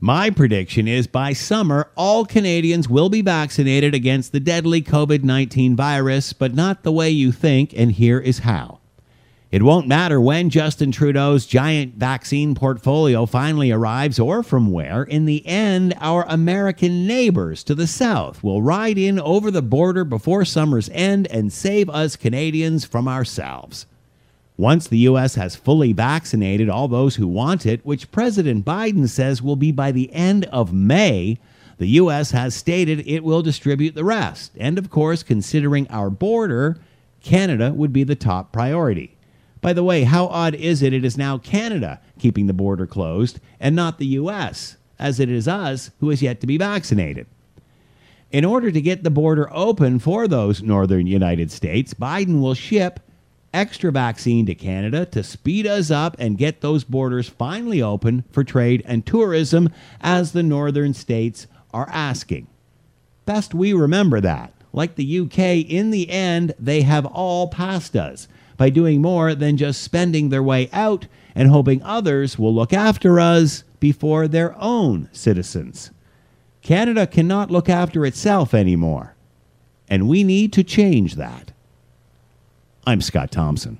My prediction is by summer, all Canadians will be vaccinated against the deadly COVID 19 virus, but not the way you think, and here is how. It won't matter when Justin Trudeau's giant vaccine portfolio finally arrives or from where. In the end, our American neighbors to the south will ride in over the border before summer's end and save us Canadians from ourselves. Once the U.S. has fully vaccinated all those who want it, which President Biden says will be by the end of May, the U.S. has stated it will distribute the rest. And of course, considering our border, Canada would be the top priority. By the way, how odd is it it is now Canada keeping the border closed and not the U.S., as it is us who is yet to be vaccinated? In order to get the border open for those northern United States, Biden will ship extra vaccine to Canada to speed us up and get those borders finally open for trade and tourism as the northern states are asking. Best we remember that. Like the UK, in the end, they have all passed us by doing more than just spending their way out and hoping others will look after us before their own citizens. Canada cannot look after itself anymore, and we need to change that. I'm Scott Thompson.